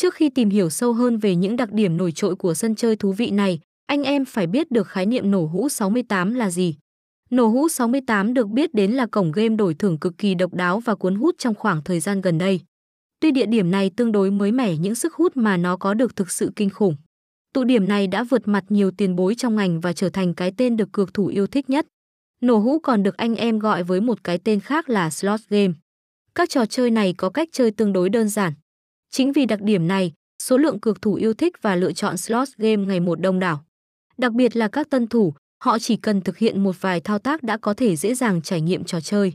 Trước khi tìm hiểu sâu hơn về những đặc điểm nổi trội của sân chơi thú vị này, anh em phải biết được khái niệm nổ hũ 68 là gì. Nổ hũ 68 được biết đến là cổng game đổi thưởng cực kỳ độc đáo và cuốn hút trong khoảng thời gian gần đây. Tuy địa điểm này tương đối mới mẻ những sức hút mà nó có được thực sự kinh khủng. Tụ điểm này đã vượt mặt nhiều tiền bối trong ngành và trở thành cái tên được cược thủ yêu thích nhất. Nổ hũ còn được anh em gọi với một cái tên khác là slot game. Các trò chơi này có cách chơi tương đối đơn giản. Chính vì đặc điểm này, số lượng cược thủ yêu thích và lựa chọn slot game ngày một đông đảo. Đặc biệt là các tân thủ, họ chỉ cần thực hiện một vài thao tác đã có thể dễ dàng trải nghiệm trò chơi.